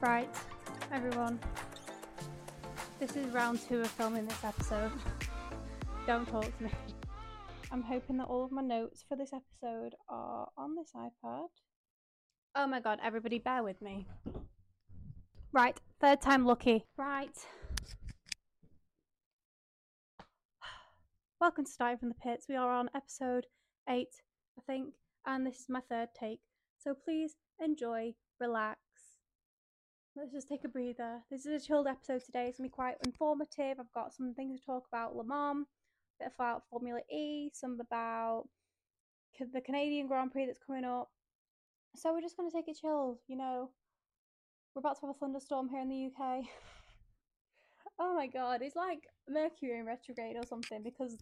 Right, everyone. This is round two of filming this episode. Don't talk to me. I'm hoping that all of my notes for this episode are on this iPad. Oh my god, everybody bear with me. Right, third time lucky. Right. Welcome to Starting from the Pits. We are on episode 8, I think, and this is my third take. So please enjoy, relax. Let's just take a breather. This is a chilled episode today. It's going to be quite informative. I've got some things to talk about Le Mans, a bit about Formula E, some about the Canadian Grand Prix that's coming up. So we're just going to take it chill, you know. We're about to have a thunderstorm here in the UK. oh my god, it's like Mercury in retrograde or something because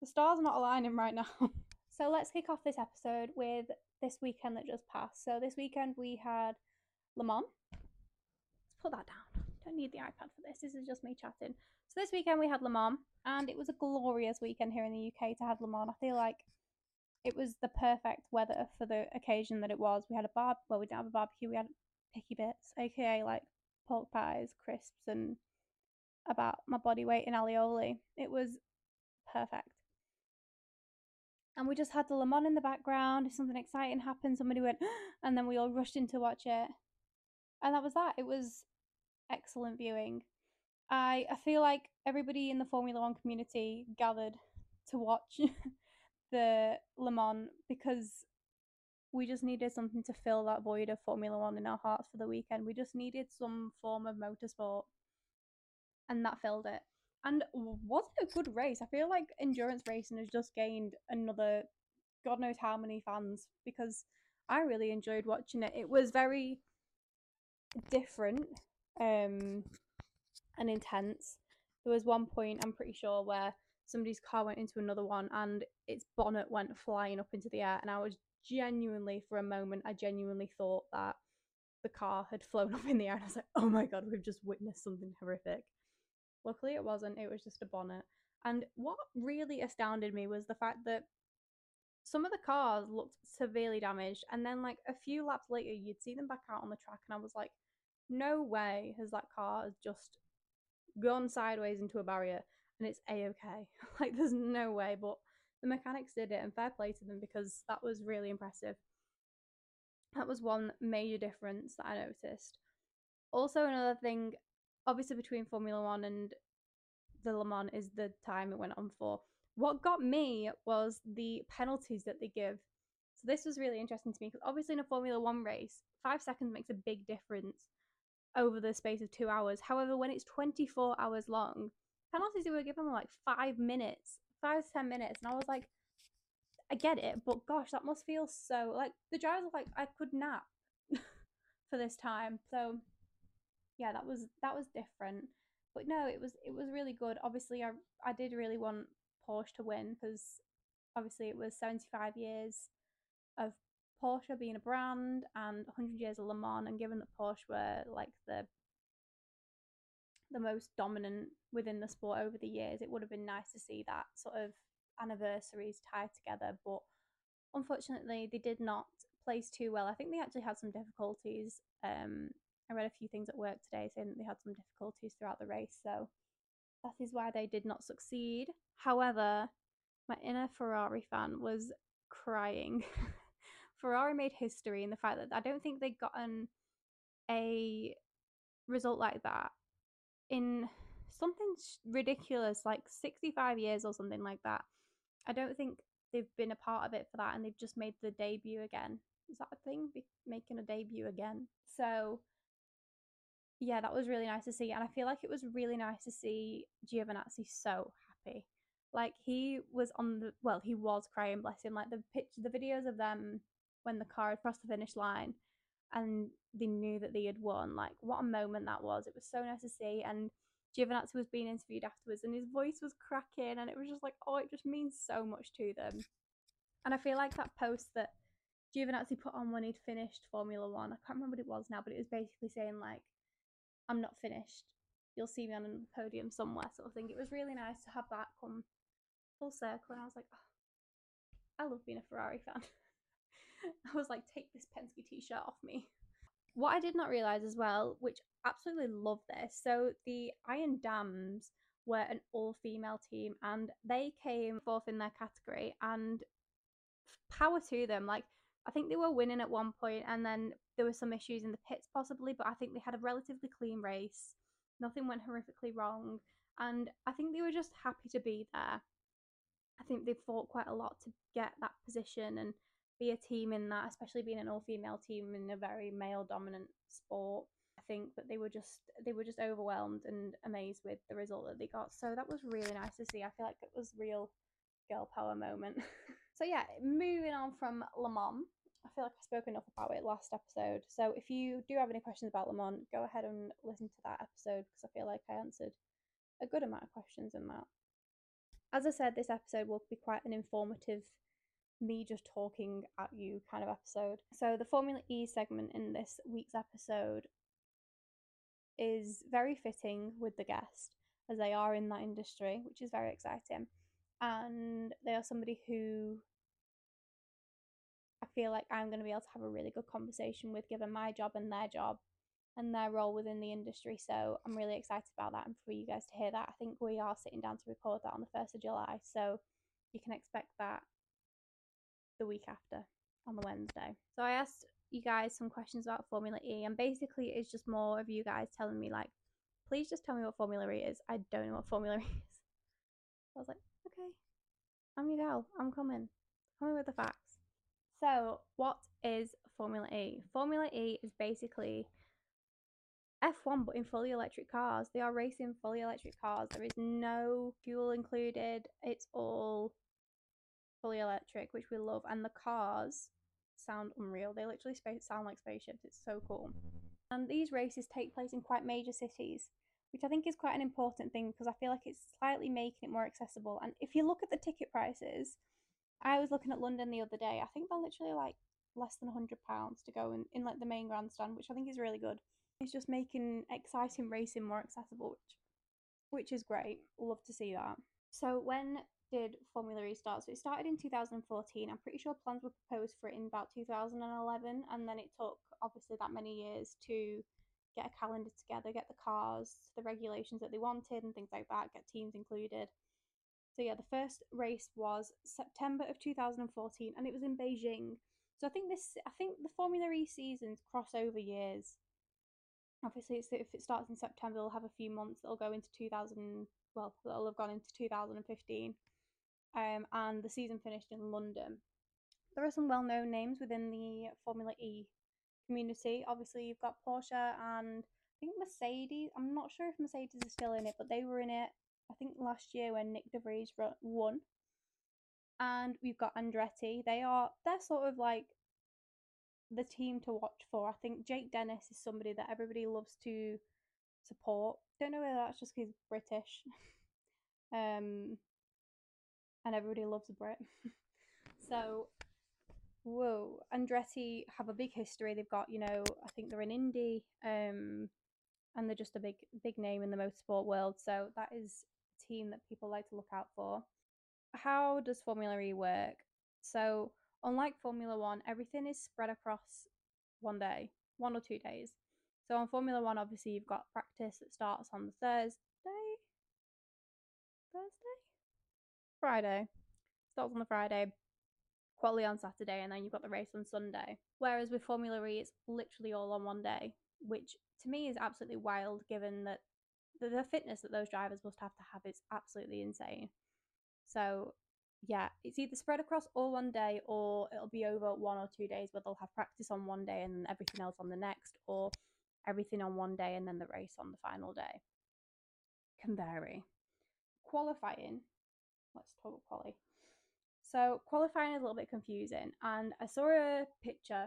the stars are not aligning right now. so let's kick off this episode with this weekend that just passed. So this weekend we had Le Mans put that down. Don't need the iPad for this. This is just me chatting. So this weekend we had Le Mans, and it was a glorious weekend here in the UK to have Le Mans. I feel like it was the perfect weather for the occasion that it was. We had a bar. Well, we didn't have a barbecue. We had picky bits, aka like pork pies, crisps, and about my body weight in alioli. It was perfect. And we just had the Le Mans in the background. If something exciting happened, somebody went, and then we all rushed in to watch it. And that was that. It was excellent viewing. I I feel like everybody in the Formula One community gathered to watch the Le Mans because we just needed something to fill that void of Formula One in our hearts for the weekend. We just needed some form of motorsport, and that filled it. And was it a good race? I feel like endurance racing has just gained another, God knows how many fans because I really enjoyed watching it. It was very different um, and intense. There was one point, I'm pretty sure, where somebody's car went into another one and its bonnet went flying up into the air. And I was genuinely, for a moment, I genuinely thought that the car had flown up in the air. And I was like, oh my God, we've just witnessed something horrific. Luckily, it wasn't. It was just a bonnet. And what really astounded me was the fact that some of the cars looked severely damaged. And then, like, a few laps later, you'd see them back out on the track. And I was like, no way has that car just gone sideways into a barrier and it's a okay. like there's no way, but the mechanics did it and fair play to them because that was really impressive. That was one major difference that I noticed. Also, another thing, obviously, between Formula One and the Le Mans is the time it went on for. What got me was the penalties that they give. So, this was really interesting to me because obviously, in a Formula One race, five seconds makes a big difference over the space of two hours. However, when it's 24 hours long, penalties they were given like five minutes, five to ten minutes. And I was like, I get it, but gosh, that must feel so like the drivers were like, I could nap for this time. So yeah, that was that was different. But no, it was it was really good. Obviously, I I did really want Porsche to win because obviously it was 75 years of Porsche being a brand and 100 years of Le Mans, and given that Porsche were like the the most dominant within the sport over the years, it would have been nice to see that sort of anniversaries tied together. But unfortunately, they did not place too well. I think they actually had some difficulties. Um, I read a few things at work today saying that they had some difficulties throughout the race, so that is why they did not succeed. However, my inner Ferrari fan was crying Ferrari made history in the fact that I don't think they'd gotten a result like that in something ridiculous like 65 years or something like that. I don't think they've been a part of it for that and they've just made the debut again. Is that a thing? Be- making a debut again. So yeah, that was really nice to see. And I feel like it was really nice to see Giovinazzi so happy. Like he was on the well, he was crying, bless him. Like the picture the videos of them when the car had crossed the finish line and they knew that they had won. Like, what a moment that was. It was so nice to see. And Giovinazzi was being interviewed afterwards and his voice was cracking and it was just like, oh, it just means so much to them. And I feel like that post that Giovinazzi put on when he'd finished Formula One, I can't remember what it was now, but it was basically saying, like, I'm not finished. You'll see me on a podium somewhere, sort of thing. It was really nice to have that come full circle. And I was like, oh, I love being a Ferrari fan. I was like, take this Penske t shirt off me. What I did not realize as well, which absolutely love this, so the Iron Dames were an all female team and they came fourth in their category and power to them. Like I think they were winning at one point and then there were some issues in the pits possibly, but I think they had a relatively clean race. Nothing went horrifically wrong. And I think they were just happy to be there. I think they fought quite a lot to get that position and be a team in that, especially being an all female team in a very male dominant sport. I think that they were just they were just overwhelmed and amazed with the result that they got. So that was really nice to see. I feel like it was real girl power moment. so yeah, moving on from Le Mans. I feel like I spoke enough about it last episode. So if you do have any questions about Le Mans, go ahead and listen to that episode because I feel like I answered a good amount of questions in that. As I said, this episode will be quite an informative, me just talking at you kind of episode. So, the Formula E segment in this week's episode is very fitting with the guest, as they are in that industry, which is very exciting. And they are somebody who I feel like I'm going to be able to have a really good conversation with, given my job and their job and their role within the industry. So I'm really excited about that and for you guys to hear that. I think we are sitting down to record that on the 1st of July. So you can expect that the week after on the Wednesday. So I asked you guys some questions about Formula E, and basically it's just more of you guys telling me, like, please just tell me what Formula E is. I don't know what Formula E is. I was like, okay, I'm your girl. I'm coming. Coming with the facts. So, what is Formula E? Formula E is basically F1, but in fully electric cars. They are racing fully electric cars. There is no fuel included. It's all fully electric, which we love. And the cars sound unreal. They literally sound like spaceships. It's so cool. And these races take place in quite major cities, which I think is quite an important thing because I feel like it's slightly making it more accessible. And if you look at the ticket prices, I was looking at London the other day. I think they're literally like less than £100 to go in, in like the main grandstand, which I think is really good. It's just making exciting racing more accessible, which which is great. Love to see that. So when did Formula E start? So it started in 2014. I'm pretty sure plans were proposed for it in about 2011, and then it took obviously that many years to get a calendar together, get the cars, the regulations that they wanted, and things like that, get teams included. So yeah, the first race was September of 2014, and it was in Beijing. So I think this, I think the Formula E seasons cross over years obviously if it starts in September, they'll have a few months that'll go into 2000. Well, that'll have gone into 2015, um, and the season finished in London. There are some well-known names within the Formula E community. Obviously, you've got Porsche and I think Mercedes. I'm not sure if Mercedes is still in it, but they were in it. I think last year when Nick de Vries won. And we've got Andretti. They are they're sort of like the team to watch for. I think Jake Dennis is somebody that everybody loves to support. Don't know whether that's just because he's British. um, and everybody loves a Brit. so, whoa, Andretti have a big history. They've got, you know, I think they're in Indy, um, and they're just a big, big name in the motorsport world. So that is a team that people like to look out for. How does Formula E work? So Unlike Formula One, everything is spread across one day, one or two days. So on Formula One, obviously, you've got practice that starts on Thursday, Thursday, Friday. Starts on the Friday, quality on Saturday, and then you've got the race on Sunday. Whereas with Formula E, it's literally all on one day, which to me is absolutely wild, given that the, fitness that those drivers must have to have is absolutely insane. So yeah, it's either spread across all one day or it'll be over one or two days where they'll have practice on one day and everything else on the next, or everything on one day and then the race on the final day. Can vary. Qualifying, let's talk quali. So, qualifying is a little bit confusing, and I saw a picture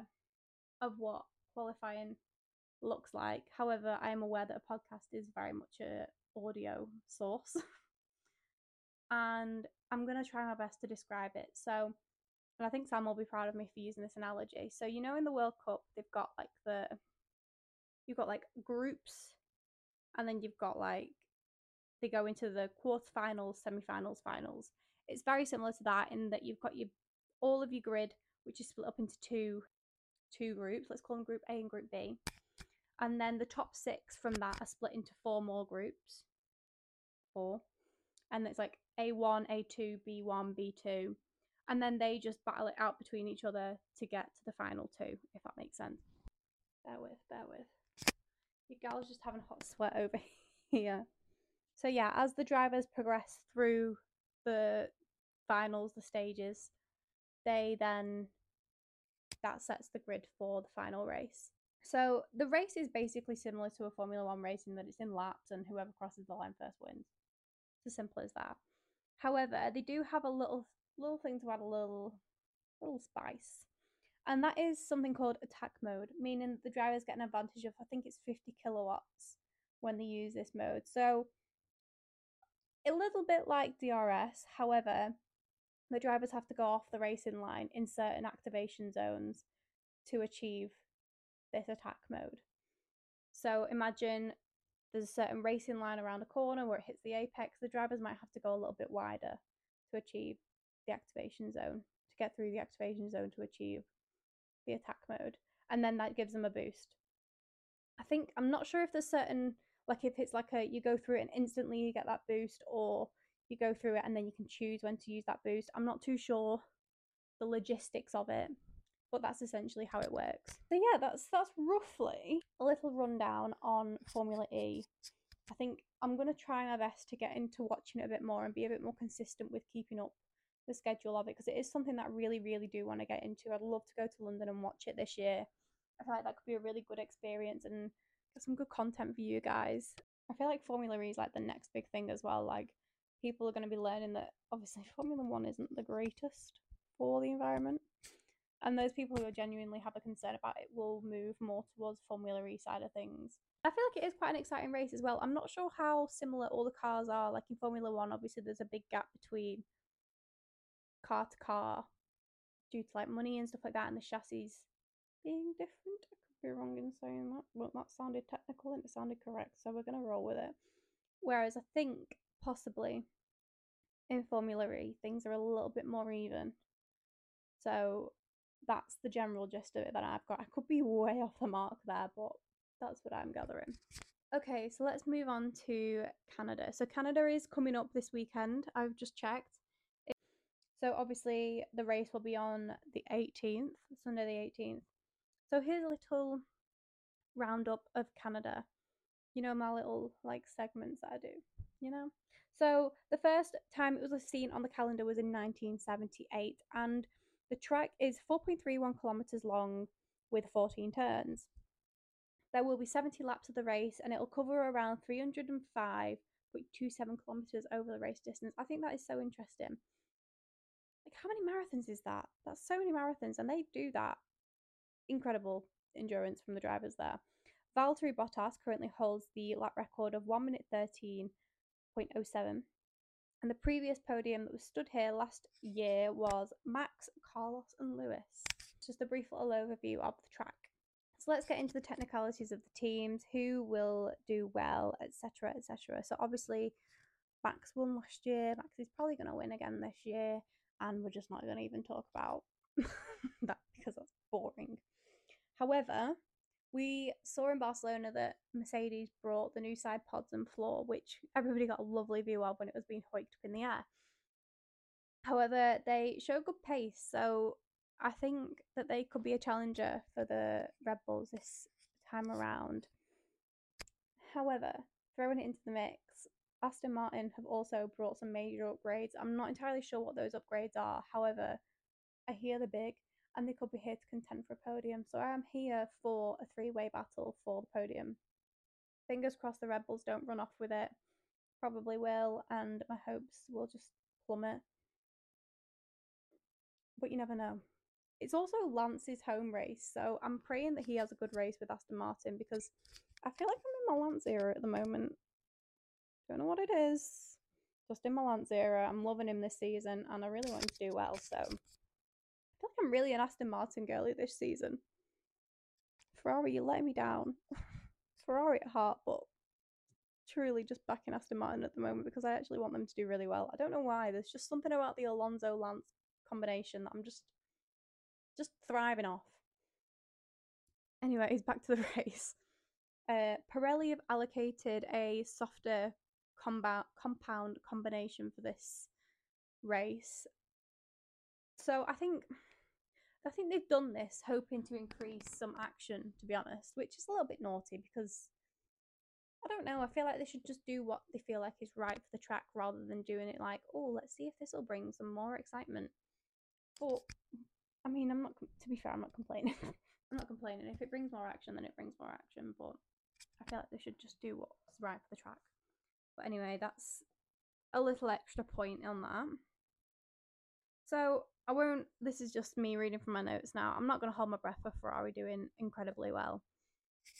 of what qualifying looks like. However, I am aware that a podcast is very much a audio source. and I'm to try my best to describe it. So, and I think Sam will be proud of me for using this analogy. So, you know, in the World Cup, they've got like the, you've got like groups, and then you've got like, they go into the quarterfinals, semi-finals, finals. It's very similar to that in that you've got your all of your grid, which is split up into two two groups. Let's call them Group A and Group B. and then the top six from that are split into four more groups. Four. And it's like A1, A2, B1, B2. And then they just battle it out between each other to get to the final two, if that makes sense. Bear with, bear with. Your gal's just having a hot sweat over here. So yeah, as the drivers progress through the finals, the stages, they then that sets the grid for the final race. So the race is basically similar to a Formula One race in that it's in laps and whoever crosses the line first wins. It's as simple as that. However, they do have a little little thing to add a little little spice. And that is something called attack mode, meaning the drivers get an advantage of I think it's 50 kilowatts when they use this mode. So a little bit like DRS, however, the drivers have to go off the racing line in certain activation zones to achieve this attack mode. So imagine there's a certain racing line around a corner where it hits the apex, the drivers might have to go a little bit wider to achieve the activation zone, to get through the activation zone to achieve the attack mode. And then that gives them a boost. I think, I'm not sure if there's certain, like if it's like a, you go through it and instantly you get that boost, or you go through it and then you can choose when to use that boost. I'm not too sure the logistics of it, but that's essentially how it works. So yeah, that's that's roughly a little rundown on Formula E. I think I'm going to try my best to get into watching it a bit more and be a bit more consistent with keeping up the schedule of it because it is something that I really, really do want to get into. I'd love to go to London and watch it this year. I feel like that could be a really good experience and some good content for you guys. I feel like Formula E is like the next big thing as well. Like people are going to be learning that obviously Formula One isn't the greatest for the environment. And those people who are genuinely have a concern about it will move more towards Formula E side of things. I feel like it is quite an exciting race as well. I'm not sure how similar all the cars are. Like in Formula One, obviously there's a big gap between car to car due to like money and stuff like that, and the chassis being different. Be wrong in saying that, but that sounded technical and it sounded correct, so we're gonna roll with it. Whereas I think possibly in Formula E things are a little bit more even. So that's the general gist of it that I've got. I could be way off the mark there, but that's what I'm gathering. Okay, so let's move on to Canada. So Canada is coming up this weekend. I've just checked. So obviously the race will be on the 18th, Sunday the 18th. So here's a little roundup of Canada. You know my little like segments that I do, you know? So the first time it was seen on the calendar was in 1978 and the track is 4.31 kilometers long with 14 turns. There will be 70 laps of the race and it will cover around 305.27 kilometers over the race distance. I think that is so interesting like how many marathons is that? That's so many marathons, and they do that. Incredible endurance from the drivers there. Valtteri Bottas currently holds the lap record of 1 minute 13.07. And the previous podium that was stood here last year was Max, Carlos, and Lewis. Just a brief little overview of the track. So let's get into the technicalities of the teams, who will do well, etc., etc. So obviously, Max won last year. Max is probably going to win again this year and we're just not going to even talk about that because that's boring. However, we saw in Barcelona that Mercedes brought the new side pods and floor, which everybody got a lovely view of when it was being hoiked up in the air. However, they show good pace, so I think that they could be a challenger for the Red Bulls this time around. However, throwing it into the mix, Aston Martin have also brought some major upgrades. I'm not entirely sure what those upgrades are. However, I hear they're big and they could be here to contend for a podium. So I am here for a three way battle for the podium. Fingers crossed the Red Bulls don't run off with it. Probably will, and my hopes will just plummet. But you never know. It's also Lance's home race, so I'm praying that he has a good race with Aston Martin because I feel like I'm in my Lance era at the moment. Don't know what it is. Just in my Lance era. I'm loving him this season and I really want him to do well. So I'm really an Aston Martin girly this season. Ferrari, you're letting me down. Ferrari at heart, but truly just backing Aston Martin at the moment because I actually want them to do really well. I don't know why. There's just something about the Alonso Lance combination that I'm just just thriving off. Anyway, he's back to the race. Uh, Pirelli have allocated a softer combat compound combination for this race. So I think I think they've done this hoping to increase some action, to be honest, which is a little bit naughty because I don't know. I feel like they should just do what they feel like is right for the track rather than doing it like, oh, let's see if this will bring some more excitement. But I mean, I'm not. To be fair, I'm not complaining. I'm not complaining. If it brings more action, then it brings more action. But I feel like they should just do what's right for the track. But anyway, that's a little extra point on that. So I won't. This is just me reading from my notes now. I'm not going to hold my breath for Ferrari doing incredibly well.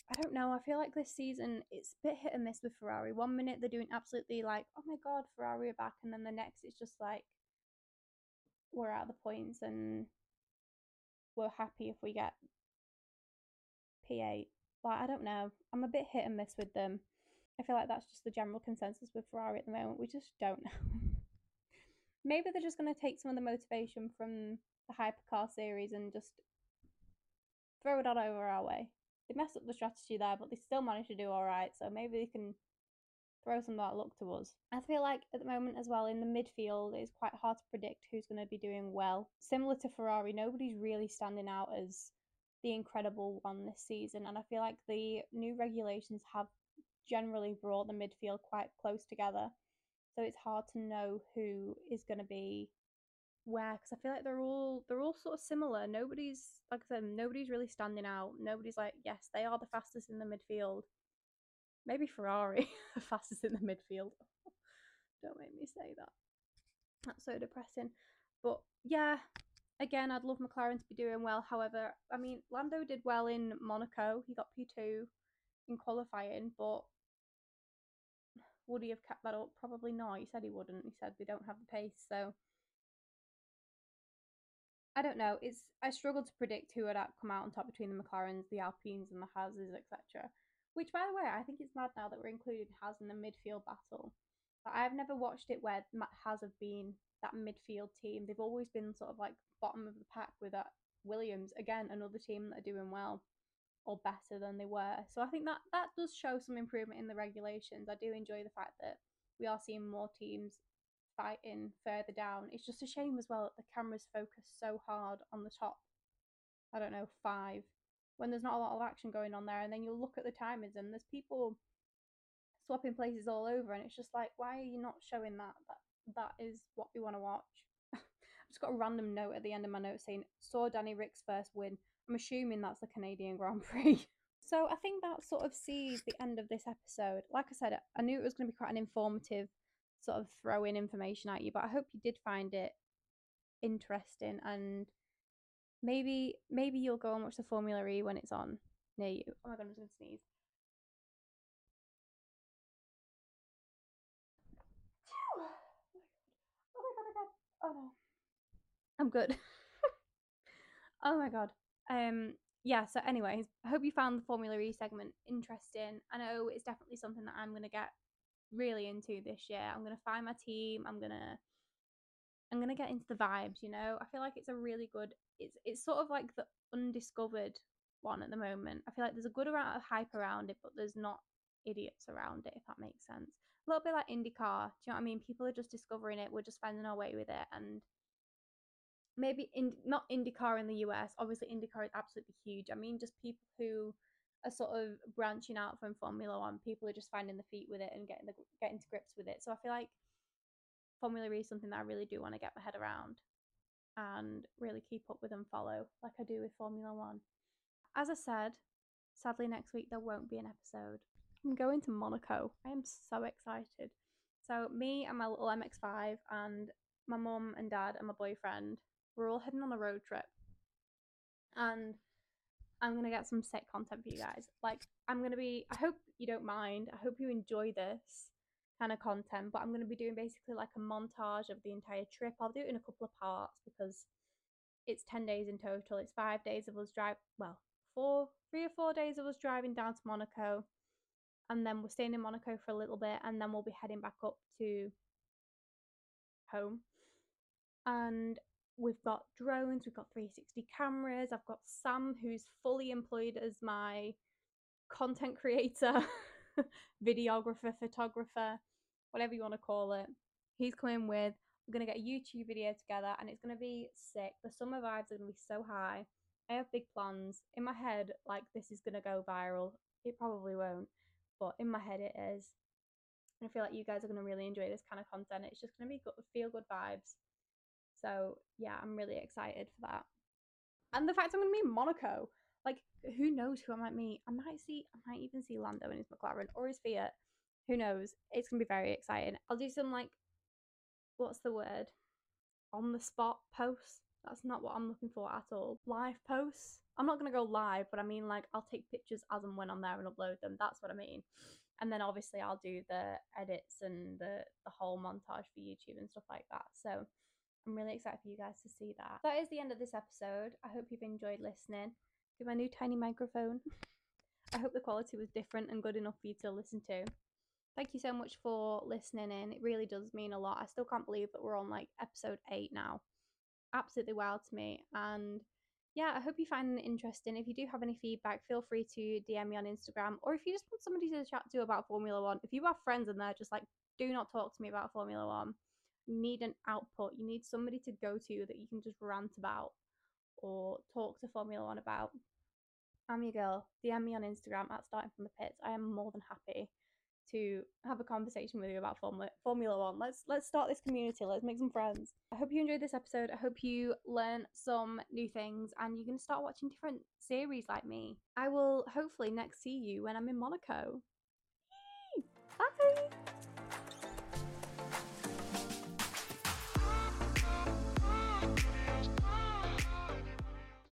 I don't know. I feel like this season it's a bit hit and miss with Ferrari. One minute they're doing absolutely like, oh my god, Ferrari are back, and then the next it's just like we're out of the points and we're happy if we get P8. Like I don't know. I'm a bit hit and miss with them. I feel like that's just the general consensus with Ferrari at the moment. We just don't know. Maybe they're just going to take some of the motivation from the hypercar series and just throw it all over our way. They messed up the strategy there, but they still managed to do all right. So maybe they can throw some of that luck to us. I feel like at the moment as well in the midfield, it's quite hard to predict who's going to be doing well. Similar to Ferrari, nobody's really standing out as the incredible one this season, and I feel like the new regulations have generally brought the midfield quite close together. So it's hard to know who is going to be where because I feel like they're all they're all sort of similar. Nobody's like I said, nobody's really standing out. Nobody's like, yes, they are the fastest in the midfield. Maybe Ferrari the fastest in the midfield. Don't make me say that. That's so depressing. But yeah, again, I'd love McLaren to be doing well. However, I mean, Lando did well in Monaco. He got P2 in qualifying, but would he have kept that up? Probably not. He said he wouldn't. He said they don't have the pace, so I don't know. It's I struggle to predict who would come out on top between the McLarens, the Alpines, and the Haases, etc. Which, by the way, I think it's mad now that we're including Haas in the midfield battle. But I've never watched it where Haas have been that midfield team. They've always been sort of like bottom of the pack with that Williams. Again, another team that are doing well or better than they were. So I think that that does show some improvement in the regulations. I do enjoy the fact that we are seeing more teams fighting further down. It's just a shame as well that the cameras focus so hard on the top. I don't know, five when there's not a lot of action going on there, and then you'll look at the timers and there's people swapping places all over, and it's just like, why are you not showing that? That that is what we want to watch. Just got a random note at the end of my note saying saw Danny Ric's first win. I'm assuming that's the Canadian Grand Prix. so I think that sort of sees the end of this episode. Like I said, I knew it was going to be quite an informative sort of throw in information at you, but I hope you did find it interesting and maybe maybe you'll go and watch the Formula E when it's on near you. Oh my god, I'm just gonna sneeze. Oh my god, oh my god, oh no. I'm good. oh my god. Um yeah, so anyways, I hope you found the Formula E segment interesting. I know it's definitely something that I'm gonna get really into this year. I'm gonna find my team, I'm gonna I'm gonna get into the vibes, you know. I feel like it's a really good it's it's sort of like the undiscovered one at the moment. I feel like there's a good amount of hype around it, but there's not idiots around it, if that makes sense. A little bit like IndyCar. Do you know what I mean? People are just discovering it. We're just finding our way with it, and maybe in not IndyCar in the US. Obviously, IndyCar is absolutely huge. I mean, just people who are sort of branching out from Formula One. People are just finding the feet with it and getting the getting to grips with it. So I feel like Formula E is something that I really do want to get my head around and really keep up with and follow, like I do with Formula One. As I said, sadly, next week there won't be an episode. I'm going to Monaco. I am so excited. So, me and my little MX5 and my mum and dad and my boyfriend, we're all heading on a road trip. And I'm to get some set content for you guys. Like, I'm to be, I hope you don't mind. I hope you enjoy this kind of content, but I'm to be doing basically like a montage of the entire trip. I'll do it in a couple of parts because it's 10 days in total. It's five days of us drive, well, four, three or four days of us driving down to Monaco. And then we're staying in Monaco for a little bit, and then we'll be heading back up to home. And we've got drones, we've got 360 cameras. I've got Sam, who's fully employed as my content creator, videographer, photographer, whatever you want to call it. He's coming with. We're going to get a YouTube video together and it's going to be sick. The summer vibes are going to be so high. I have big plans. In my head, like, this is going to go viral. It probably won't, but in my head, it is. And I feel like you guys are going to really enjoy this kind of content. It's just going to be good, feel good vibes. So, yeah, I'm really excited for that. And the fact I'm going to be Monaco, like, who knows who I might meet? I might see, I might even see Lando in his McLaren or his Fiat. Who knows? It's going to be very exciting. I'll do some, like, what's the word? On the spot posts. That's not what I'm looking for at all. Live posts. I'm not going to go live, but I mean, like, I'll take pictures as and when I'm there and upload them. That's what I mean. And then obviously I'll do the edits and the, the whole montage for YouTube and stuff like that. So I'm really excited for you guys to see that. That is the end of this episode. I hope you've enjoyed listening. With my new tiny microphone. I hope the quality was different and good enough for you to listen to. Thank you so much for listening in. It really does mean a lot. I still can't believe that we're on like episode eight now. Absolutely wild to me. And yeah, I hope you find it interesting. If you do have any feedback, feel free to DM me on Instagram. Or if you just want somebody to chat to about Formula One, if you have friends in there, just like do not talk to me about Formula One. Need an output. You need somebody to go to that you can just rant about or talk to Formula One about. I'm your girl. DM me on Instagram at starting from the pits. I am more than happy to have a conversation with you about Formula Formula One. Let's let's start this community. Let's make some friends. I hope you enjoyed this episode. I hope you learn some new things and you're gonna start watching different series like me. I will hopefully next see you when I'm in Monaco. Bye.